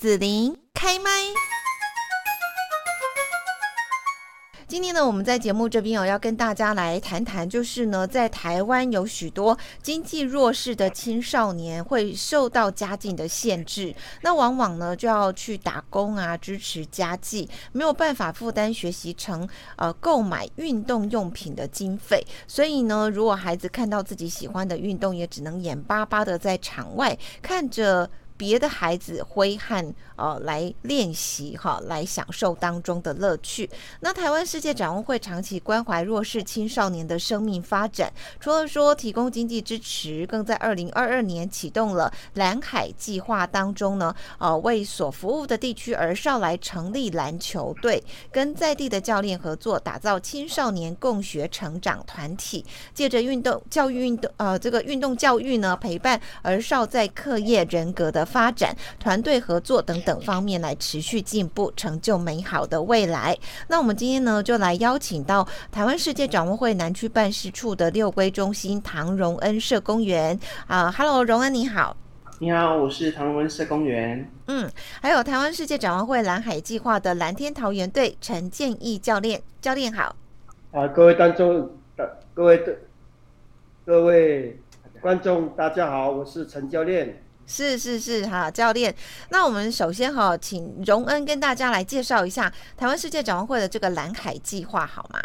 子琳开麦。今天呢，我们在节目这边哦，要跟大家来谈谈，就是呢，在台湾有许多经济弱势的青少年会受到家境的限制，那往往呢就要去打工啊，支持家计，没有办法负担学习成呃购买运动用品的经费，所以呢，如果孩子看到自己喜欢的运动，也只能眼巴巴的在场外看着。别的孩子挥汗，哦，来练习哈，来享受当中的乐趣。那台湾世界展望会长期关怀弱势青少年的生命发展，除了说提供经济支持，更在二零二二年启动了蓝海计划当中呢，呃，为所服务的地区儿少来成立篮球队，跟在地的教练合作，打造青少年共学成长团体，借着运动教育运动，呃，这个运动教育呢，陪伴儿少在课业人格的。发展团队合作等等方面来持续进步，成就美好的未来。那我们今天呢，就来邀请到台湾世界展望会南区办事处的六龟中心唐荣恩社工员啊，Hello，荣恩你好。你好，我是唐荣恩社工员。嗯，还有台湾世界展望会蓝海计划的蓝天桃园队陈建义教练，教练好。啊，各位观众，各位的各位观众，大家好，我是陈教练。是是是哈，教练。那我们首先哈，请荣恩跟大家来介绍一下台湾世界展望会的这个蓝海计划，好吗？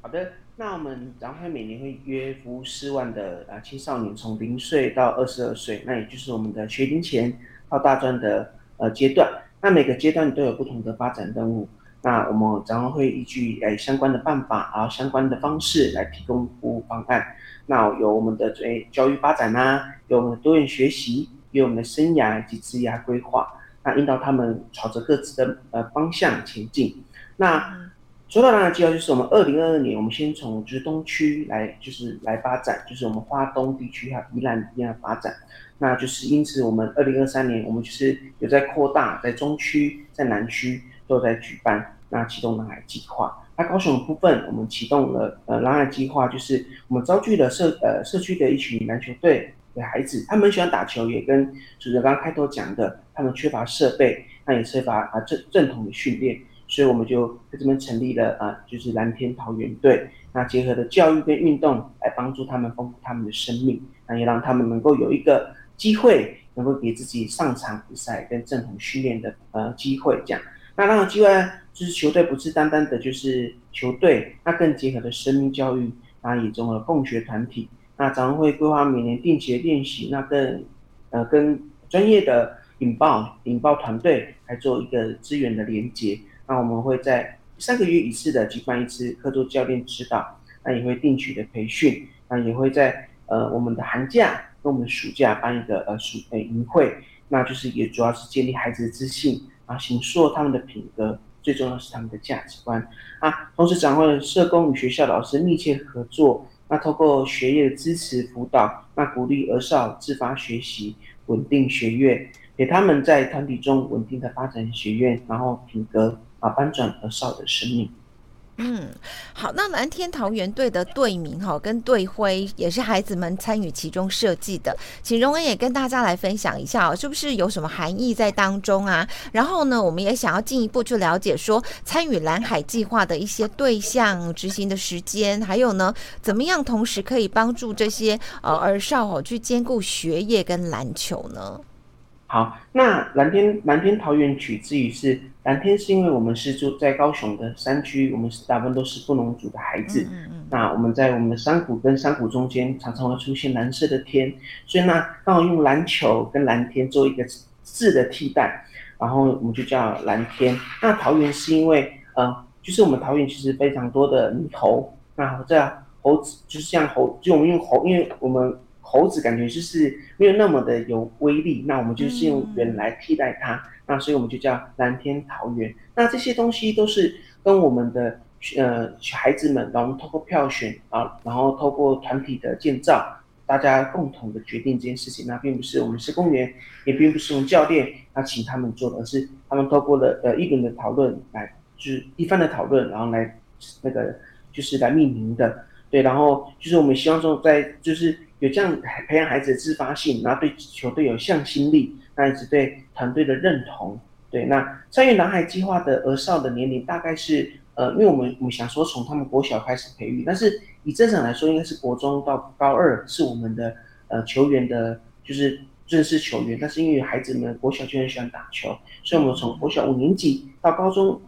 好的，那我们展望会每年会约服务四万的啊青少年，从零岁到二十二岁，那也就是我们的学龄前到大专的呃阶段。那每个阶段都有不同的发展任务。那我们展望会依据诶相关的办法，然后相关的方式来提供服务方案。那有我们的诶教育发展啊，有我们的多元学习。有我们的生涯以及职业规划，那引导他们朝着各自的呃方向前进。那说到蓝海计划，就是我们二零二二年，我们先从就是东区来就是来发展，就是我们花东地区还有宜兰这样发展。那就是因此，我们二零二三年，我们就是有在扩大，在中区、在南区都在举办，那启动蓝海计划。那高雄的部分，我们启动了呃蓝海计划，就是我们召集了社呃社区的一群篮球队。的孩子，他们喜欢打球，也跟主持人刚刚开头讲的，他们缺乏设备，那也缺乏啊正正统的训练，所以我们就在这边成立了啊，就是蓝天桃猿队，那结合的教育跟运动来帮助他们丰富他们的生命，那也让他们能够有一个机会，能够给自己上场比赛跟正统训练的呃机会，这样。那当然机会就是球队不是单单的就是球队，那更结合的生命教育，那也综合共学团体。那展望会规划每年定期的练习，那跟呃跟专业的引爆引爆团队来做一个资源的连接。那我们会在三个月一次的举办一次课桌教练指导，那也会定期的培训，那也会在呃我们的寒假跟我们暑假办一个呃暑呃营会，那就是也主要是建立孩子的自信，啊，形塑他们的品格，最重要是他们的价值观啊。同时，展望会社工与学校老师密切合作。那透过学业的支持辅导，那鼓励儿少自发学习，稳定学业，给他们在团体中稳定的发展学院，然后品格啊，翻转儿少的生命。嗯，好，那蓝天桃园队的队名哈跟队徽也是孩子们参与其中设计的，请荣恩也跟大家来分享一下，是不是有什么含义在当中啊？然后呢，我们也想要进一步去了解说参与蓝海计划的一些对象、执行的时间，还有呢，怎么样同时可以帮助这些呃儿少哦去兼顾学业跟篮球呢？好，那蓝天蓝天桃园取自于是蓝天，是因为我们是住在高雄的山区，我们是大部分都是布农族的孩子。嗯嗯。那我们在我们的山谷跟山谷中间，常常会出现蓝色的天，所以呢，刚好用篮球跟蓝天做一个字的替代，然后我们就叫蓝天。那桃园是因为，呃，就是我们桃园其实非常多的猕猴，那这猴子就是像猴，就我们用猴，因为我们。猴子感觉就是没有那么的有威力，那我们就是用猿来替代它，那所以我们就叫蓝天桃猿。那这些东西都是跟我们的呃孩子们，然后透过票选啊，然后透过团体的建造，大家共同的决定这件事情。那并不是我们是公园，也并不是我们教练要请他们做，而是他们透过了呃一轮的讨论来，就是一番的讨论，然后来那个就是来命名的。对，然后就是我们希望说在就是。有这样培养孩子的自发性，然后对球队有向心力，那也是对团队的认同。对，那参与男孩计划的儿少的年龄大概是，呃，因为我们我们想说从他们国小开始培育，但是以正常来说，应该是国中到高二是我们的呃球员的，就是正式球员。但是因为孩子们国小就很喜欢打球，所以我们从国小五年级到高中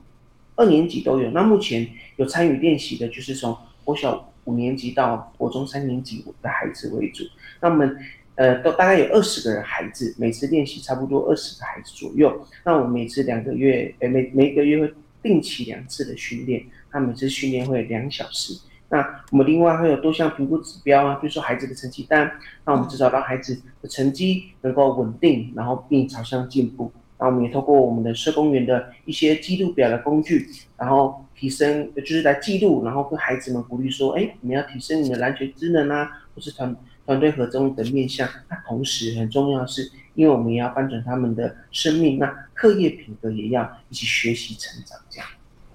二年级都有。那目前有参与练习的，就是从国小五年级到国中三年级的孩子为主。那我们。呃，都大概有二十个人孩子，每次练习差不多二十个孩子左右。那我们每次两个月，呃，每每个月会定期两次的训练，那每次训练会两小时。那我们另外会有多项评估指标啊，比如说孩子的成绩单，那我们至少让孩子的成绩能够稳定，然后并朝向进步。那我们也透过我们的社工员的一些记录表的工具，然后提升，就是来记录，然后跟孩子们鼓励说，哎，你们要提升你的篮球职能啊，或是团。团队合作的面向，那同时很重要的是，因为我们也要翻转他们的生命，那课业品格也要一起学习成长，这样。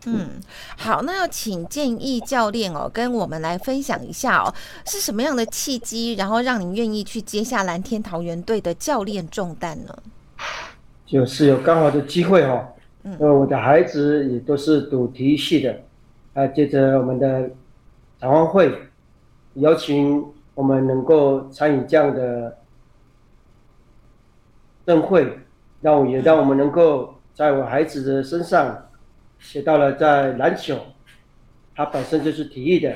嗯，好，那要请建议教练哦，跟我们来分享一下哦，是什么样的契机，然后让您愿意去接下蓝天桃园队的教练重担呢？就是有刚好的机会哦，嗯，我的孩子也都是读体育系的，啊，接着我们的展望会邀请。我们能够参与这样的盛会，让我也让我们能够在我孩子的身上学到了在篮球，他本身就是体育的，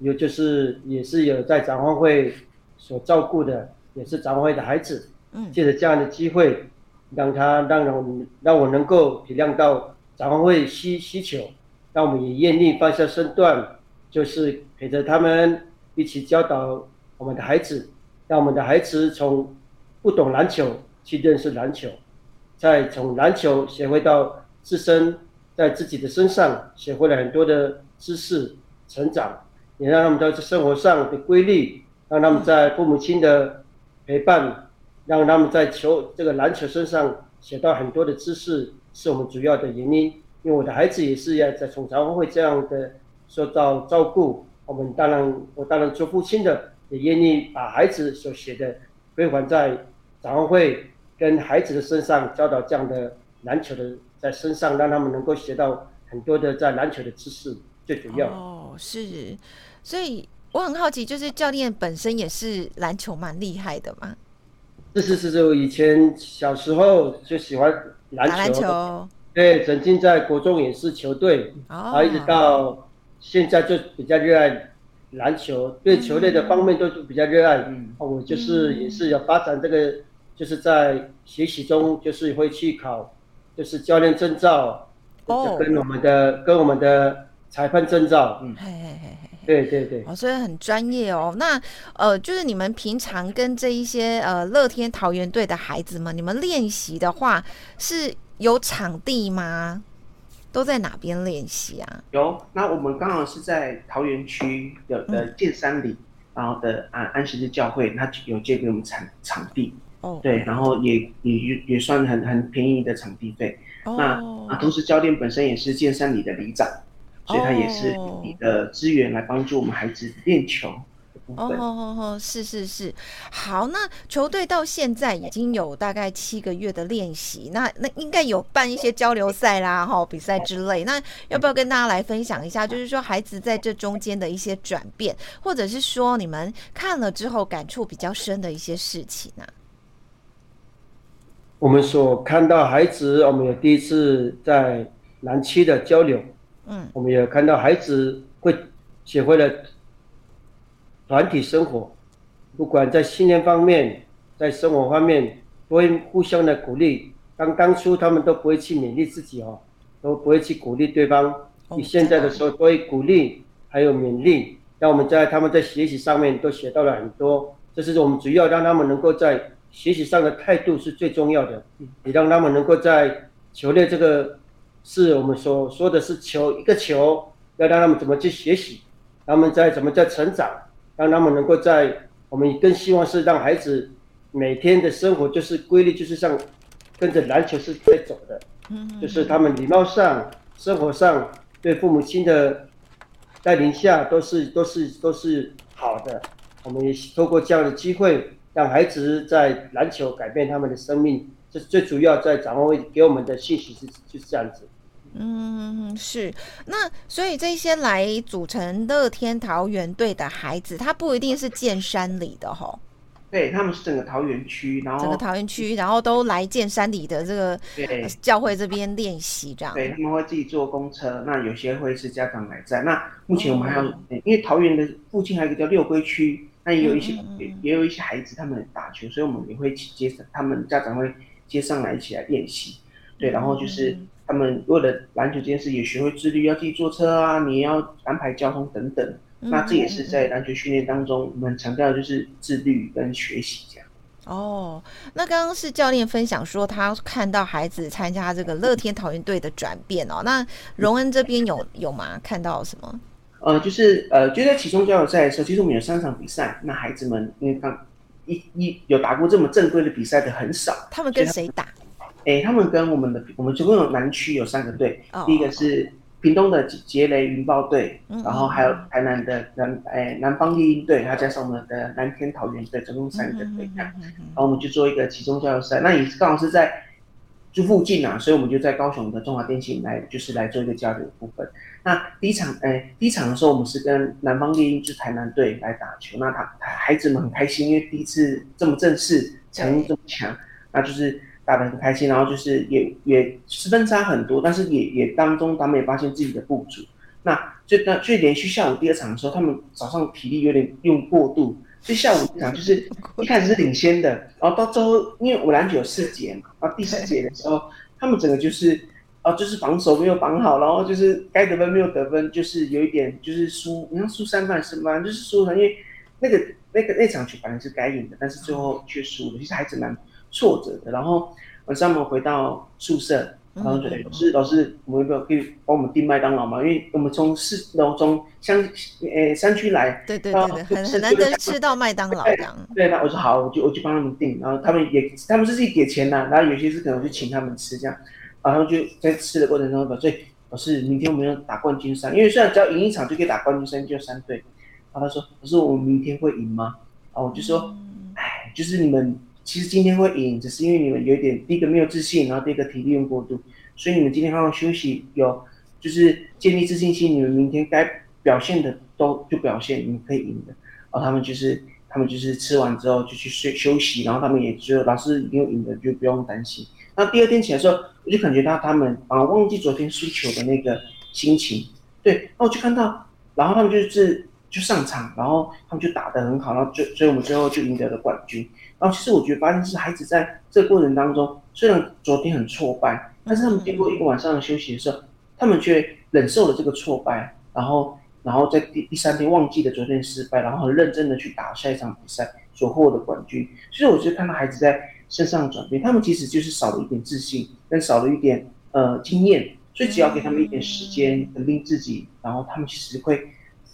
有就是也是有在展望会所照顾的，也是展望会的孩子。嗯，借着这样的机会，让他让让让我能够体谅到展望会需需求，让我们也愿意放下身段，就是陪着他们一起教导。我们的孩子，让我们的孩子从不懂篮球去认识篮球，再从篮球学会到自身在自己的身上学会了很多的知识成长，也让他们在生活上的规律，让他们在父母亲的陪伴，让他们在球这个篮球身上学到很多的知识，是我们主要的原因。因为我的孩子也是要在从早会这样的受到照顾，我们当然我当然做父亲的。也愿意把孩子所学的归还在展望会跟孩子的身上，教导这样的篮球的在身上，让他们能够学到很多的在篮球的知识。最主要哦，是，所以我很好奇，就是教练本身也是篮球蛮厉害的嘛？是是是是，我以前小时候就喜欢篮球，篮球。对，曾经在国中也是球队，哦，然后一直到现在就比较热爱。篮球对球类的方面都是比较热爱，嗯，我就是也是要发展这个，就是在学习中就是会去考，就是教练证照，哦，跟我们的跟我们的裁判证照，嗯，嘿嘿嘿嘿，对对对，哦，所以很专业哦。那呃，就是你们平常跟这一些呃乐天桃园队的孩子们，你们练习的话是有场地吗？都在哪边练习啊？有，那我们刚好是在桃园区有的剑山里，嗯、然后的安安息日教会，他有借给我们场场地。哦，对，然后也也也算很很便宜的场地费。哦，那啊，同时教练本身也是剑山里的里长，所以他也是你的资源来帮助我们孩子练球。哦哦哦哦，是是是，好，那球队到现在已经有大概七个月的练习，那那应该有办一些交流赛啦，哈，比赛之类，那要不要跟大家来分享一下？就是说孩子在这中间的一些转变，或者是说你们看了之后感触比较深的一些事情呢？我们所看到孩子，我们有第一次在南区的交流，嗯，我们也看到孩子会学会了。团体生活，不管在信念方面，在生活方面，都会互相的鼓励。当当初他们都不会去勉励自己哦，都不会去鼓励对方。你现在的时候都会鼓励，还有勉励，让我们在他们在学习上面都学到了很多。这是我们主要让他们能够在学习上的态度是最重要的，也让他们能够在球类这个，是我们所说的是球一个球，要让他们怎么去学习，他们在怎么在成长。让他们能够在，我们更希望是让孩子每天的生活就是规律，就是像跟着篮球是在走的，就是他们礼貌上、生活上对父母亲的带领下都是都是都是好的，我们也透过这样的机会，让孩子在篮球改变他们的生命。这是最主要在展望会给我们的信息是就是这样子。嗯，是。那所以这些来组成乐天桃园队的孩子，他不一定是建山里的吼。对，他们是整个桃园区，然后整个桃园区，然后都来建山里的这个教会这边练习，这样。对，他们会自己坐公车，那有些会是家长来载。那目前我们还有，嗯、因为桃园的附近还有一个叫六龟区，那也有一些、嗯、也也有一些孩子他们打球，所以我们也会接上，他们家长会接上来一起来练习。对，然后就是他们为了篮球这件事也学会自律，要自己坐车啊，你要安排交通等等。那这也是在篮球训练当中，我们强调的就是自律跟学习这样。哦，那刚刚是教练分享说，他看到孩子参加这个乐天桃园队的转变哦。那荣恩这边有有吗？看到什么？呃，就是呃，就在其中交流赛的时候，其实我们有三场比赛。那孩子们因为刚一一有打过这么正规的比赛的很少。他们跟谁打？哎，他们跟我们的我们总共有南区有三个队，哦、第一个是。屏东的杰雷云豹队，然后还有台南的南诶南方猎鹰队，还加上我们的南天桃园队，总共三个队。然后我们就做一个集中交流赛，那也是刚好是在就附近啊，所以我们就在高雄的中华电信来，就是来做一个交流的部分。那第一场诶，第一场的时候，我们是跟南方猎鹰，就是台南队来打球，那他孩子们很开心，因为第一次这么正式，强度这么强，那就是。打得很开心，然后就是也也十分差很多，但是也也当中他们也发现自己的不足。那就那就连续下午第二场的时候，他们早上体力有点用过度，所以下午一场就是 一开始是领先的，然后到最后因为我篮球有四节嘛，然后第四节的时候，他们整个就是啊就是防守没有防好，然后就是该得分没有得分，就是有一点就是输，你看输三分是吗？就是输了，因为那个那个那场球本来是该赢的，但是最后却输了，其实还是蛮。挫折的，然后晚上我们回到宿舍，然后觉得老师老师，我们要不要可以帮我们订麦当劳嘛？因为我们从四楼从乡诶山区来，对对对对，很很难得吃到麦当劳这样。对，那我说好，我就我就帮他们订，然后他们也他们是自己给钱的，然后有些是可能就请他们吃这样，然后就在吃的过程中，所以老师明天我们要打冠军赛，因为虽然只要赢一场就可以打冠军赛，就三队。然后他说，老师我们明天会赢吗？然后我就说，哎，就是你们。其实今天会赢，只是因为你们有点第一个没有自信，然后第二个体力用过度，所以你们今天好好休息，有就是建立自信心，你们明天该表现的都就表现，你们可以赢的。然后他们就是他们就是吃完之后就去睡休息，然后他们也就老师已经赢的，就不用担心。那第二天起来的时候，我就感觉到他们啊忘记昨天输球的那个心情，对，那我就看到，然后他们就是就上场，然后他们就打得很好，然后就所以我们最后就赢得了冠军。然后其实我觉得发现是孩子在这个过程当中，虽然昨天很挫败，但是他们经过一个晚上的休息的时候，他们却忍受了这个挫败，然后然后在第第三天忘记了昨天失败，然后很认真的去打下一场比赛，所获得冠军。所以我觉得看到孩子在身上的转变，他们其实就是少了一点自信，跟少了一点呃经验，所以只要给他们一点时间肯定自己，然后他们其实会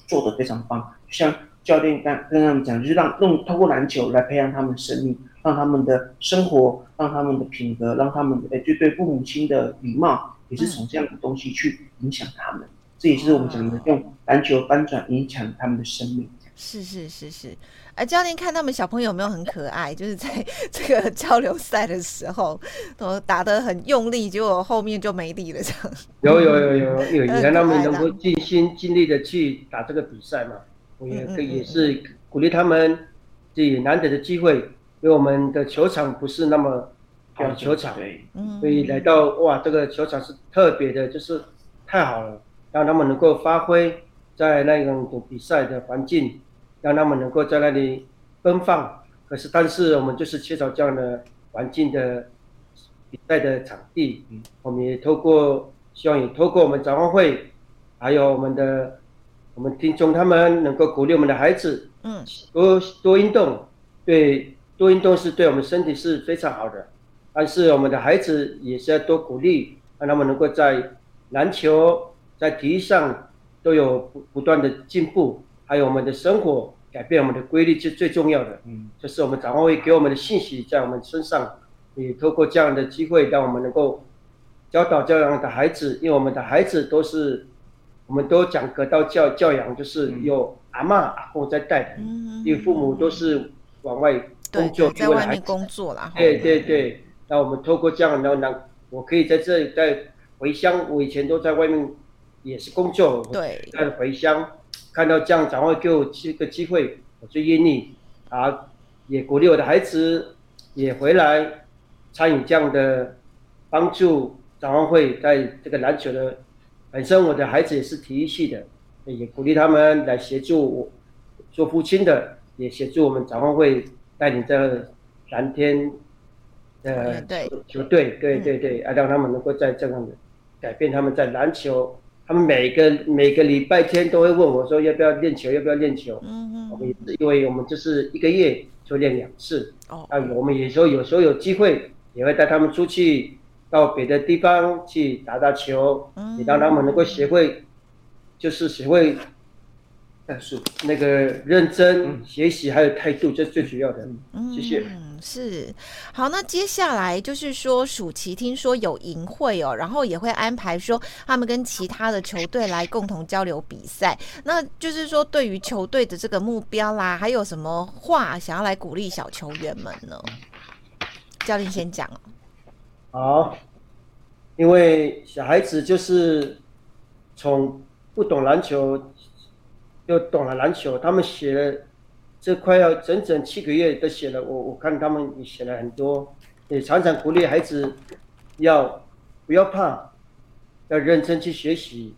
做得非常棒，就像。教练刚跟他们讲，就是让用透过篮球来培养他们生命，让他们的生活，让他们的品格，让他们的诶，就对父母亲的礼貌，也是从这样的东西去影响他们。这也是我们讲的用篮球翻转影响他们的生命。是是是是，哎，教练看他们小朋友有没有很可爱？就是在 这个交流赛的时候，都打得很用力，结果后面就没力了，这样。有有有有有，看他们能够尽心尽力的去打这个比赛嘛。我也可以也是鼓励他们，这难得的机会，因为我们的球场不是那么好的球场，所以来到哇，这个球场是特别的，就是太好了，让他们能够发挥在那种比赛的环境，让他们能够在那里奔放。可是，但是我们就是缺少这样的环境的比赛的场地。我们也透过，希望也透过我们展望会，还有我们的。我们听众他们能够鼓励我们的孩子，嗯，多多运动，对，多运动是对我们身体是非常好的。但是我们的孩子也是要多鼓励，让他们能够在篮球、在体育上都有不不断的进步。还有我们的生活改变我们的规律是最重要的。嗯，这是我们展望会给我们的信息，在我们身上，也透过这样的机会，让我们能够教导教养的孩子，因为我们的孩子都是。我们都讲格道教教养，就是有阿嬷阿公在带的，嗯，因为父母都是往外工作，在外面工作了。对对对，那我们透过这样，然后呢，我可以在这里在回乡，我以前都在外面也是工作，对，在回乡看到这样，长会给我这个机会，我最愿意啊，也鼓励我的孩子也回来参与这样的帮助。展望会在这个篮球的本身，我的孩子也是体育系的，也鼓励他们来协助我做父亲的，也协助我们展望会带领这个蓝天的球队，对对对，啊，让他们能够在这样的改变他们在篮球，他们每个每个礼拜天都会问我说要不要练球，要不要练球。嗯嗯。我们也是因为我们就是一个月就练两次。哦。啊，我们有时候有时候有机会也会带他们出去。到别的地方去打打球，也让他们能够学会，就是学会但是，那个认真学习还有态度，这是最主要的。谢谢。嗯，是。好，那接下来就是说，暑期听说有营会哦，然后也会安排说他们跟其他的球队来共同交流比赛。那就是说，对于球队的这个目标啦，还有什么话想要来鼓励小球员们呢？教练先讲。好，因为小孩子就是从不懂篮球，又懂了篮球。他们写了这快要整整七个月都写了，我我看他们也写了很多，也常常鼓励孩子要不要怕，要认真去学习。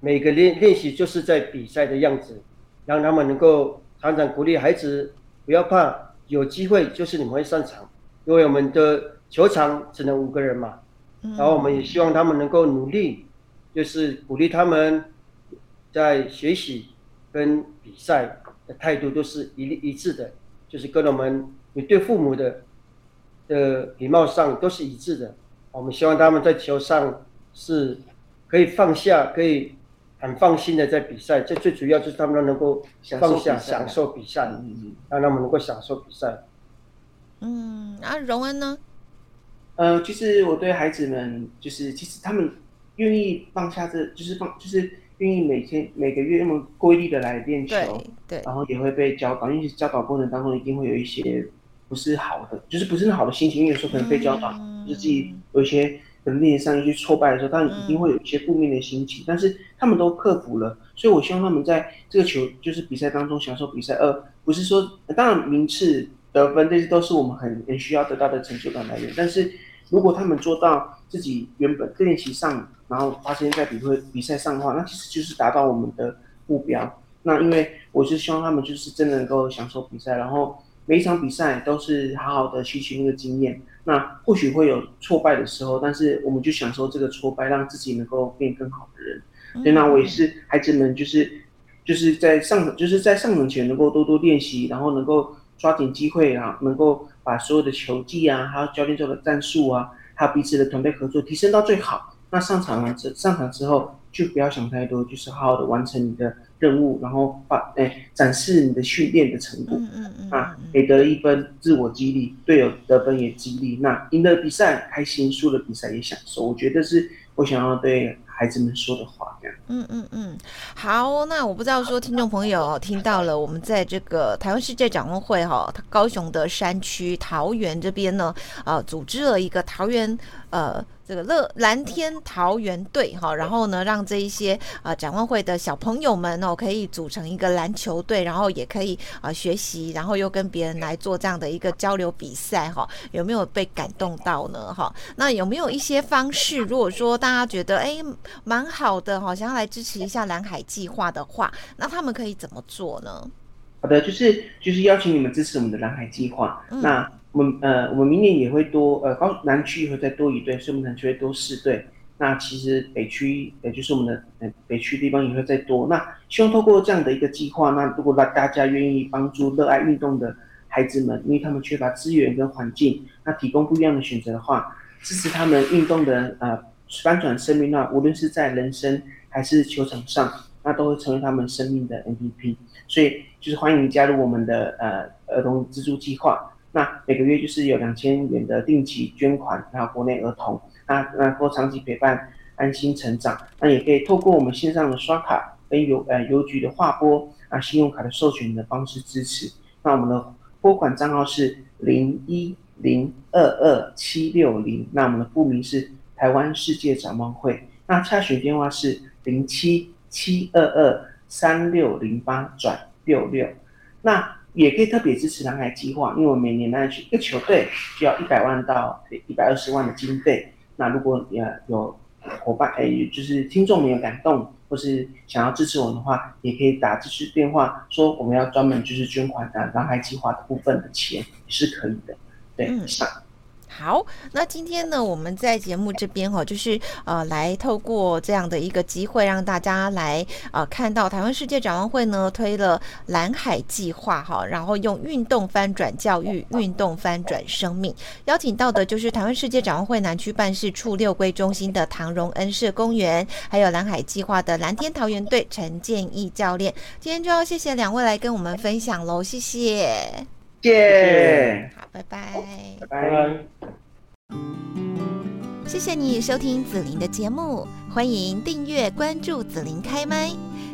每个练练习就是在比赛的样子，让他们能够常常鼓励孩子不要怕，有机会就是你们会上场，因为我们的。球场只能五个人嘛，然后我们也希望他们能够努力，就是鼓励他们在学习跟比赛的态度都是一一致的，就是跟我们你对父母的的礼貌上都是一致的。我们希望他们在球上是可以放下，可以很放心的在比赛。这最主要就是他们能够放下，享受比赛，让他们能够享受比赛。嗯，啊，荣恩呢？呃，其实我对孩子们，就是其实他们愿意放下这，就是放，就是愿意每天每个月那么规律的来练球，对，对，然后也会被教导，因为教导过程当中一定会有一些不是好的，就是不是那好的心情，因为有时候可能被教导，嗯、就是自己有一些可能练习上一些挫败的时候，当然一定会有一些负面的心情，嗯、但是他们都克服了，所以我希望他们在这个球就是比赛当中享受比赛，而不是说当然名次得分这些都是我们很很需要得到的成就感来源，但是。如果他们做到自己原本练习上，然后发现在比会比赛上的话，那其实就是达到我们的目标。那因为我是希望他们就是真的能够享受比赛，然后每一场比赛都是好好的吸取那个经验。那或许会有挫败的时候，但是我们就享受这个挫败，让自己能够变更好的人。所以那我也是孩子们，就是就是在上就是在上场前能够多多练习，然后能够抓紧机会啊，能够。把所有的球技啊，还有教练做的战术啊，还有彼此的团队合作提升到最好。那上场了之上场之后，就不要想太多，就是好好的完成你的任务，然后把哎展示你的训练的成果。嗯嗯啊，每得一分，自我激励，队友得分也激励。那赢了比赛开心，输了比赛也享受。我觉得是我想要对。孩子们说的话，这样。嗯嗯嗯，好，那我不知道说听众朋友听到了，我们在这个台湾世界展望会哈，高雄的山区桃园这边呢，啊，组织了一个桃园呃。这个乐蓝天桃园队哈，然后呢，让这一些啊展望会的小朋友们哦，可以组成一个篮球队，然后也可以啊学习，然后又跟别人来做这样的一个交流比赛哈，有没有被感动到呢？哈，那有没有一些方式？如果说大家觉得哎蛮好的哈，想要来支持一下蓝海计划的话，那他们可以怎么做呢？好的，就是就是邀请你们支持我们的蓝海计划，嗯、那。我们呃，我们明年也会多呃，高南区也会再多一队，所以我们南区会多四队。那其实北区也就是我们的呃北区地方也会再多。那希望透过这样的一个计划，那如果让大家愿意帮助热爱运动的孩子们，因为他们缺乏资源跟环境，那提供不一样的选择的话，支持他们运动的呃翻转生命，那无论是在人生还是球场上，那都会成为他们生命的 MVP。所以就是欢迎加入我们的呃儿童资助计划。那每个月就是有两千元的定期捐款，然后国内儿童，那那或长期陪伴，安心成长。那也可以透过我们线上的刷卡跟邮呃邮局的划拨，啊信用卡的授权的方式支持。那我们的拨款账号是零一零二二七六零，那我们的户名是台湾世界展望会。那洽询电话是零七七二二三六零八转六六。那也可以特别支持蓝海计划，因为我每年呢一个球队需要一百万到一百二十万的经费。那如果呃有伙伴哎，就是听众没有感动或是想要支持我的话，也可以打支持电话，说我们要专门就是捐款的蓝海计划的部分的钱也是可以的。对，嗯，上。好，那今天呢，我们在节目这边哈，就是呃，来透过这样的一个机会，让大家来呃看到台湾世界展望会呢推了蓝海计划哈，然后用运动翻转教育，运动翻转生命，邀请到的就是台湾世界展望会南区办事处六龟中心的唐荣恩社工员，还有蓝海计划的蓝天桃园队陈建义教练。今天就要谢谢两位来跟我们分享喽，谢谢。谢谢，好，拜拜，拜拜。谢谢你收听紫琳的节目，欢迎订阅关注紫琳开麦。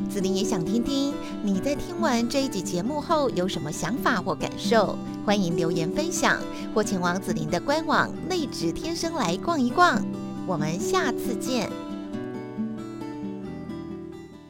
紫琳也想听听你在听完这一集节目后有什么想法或感受，欢迎留言分享或前往紫琳的官网内指天生来逛一逛。我们下次见。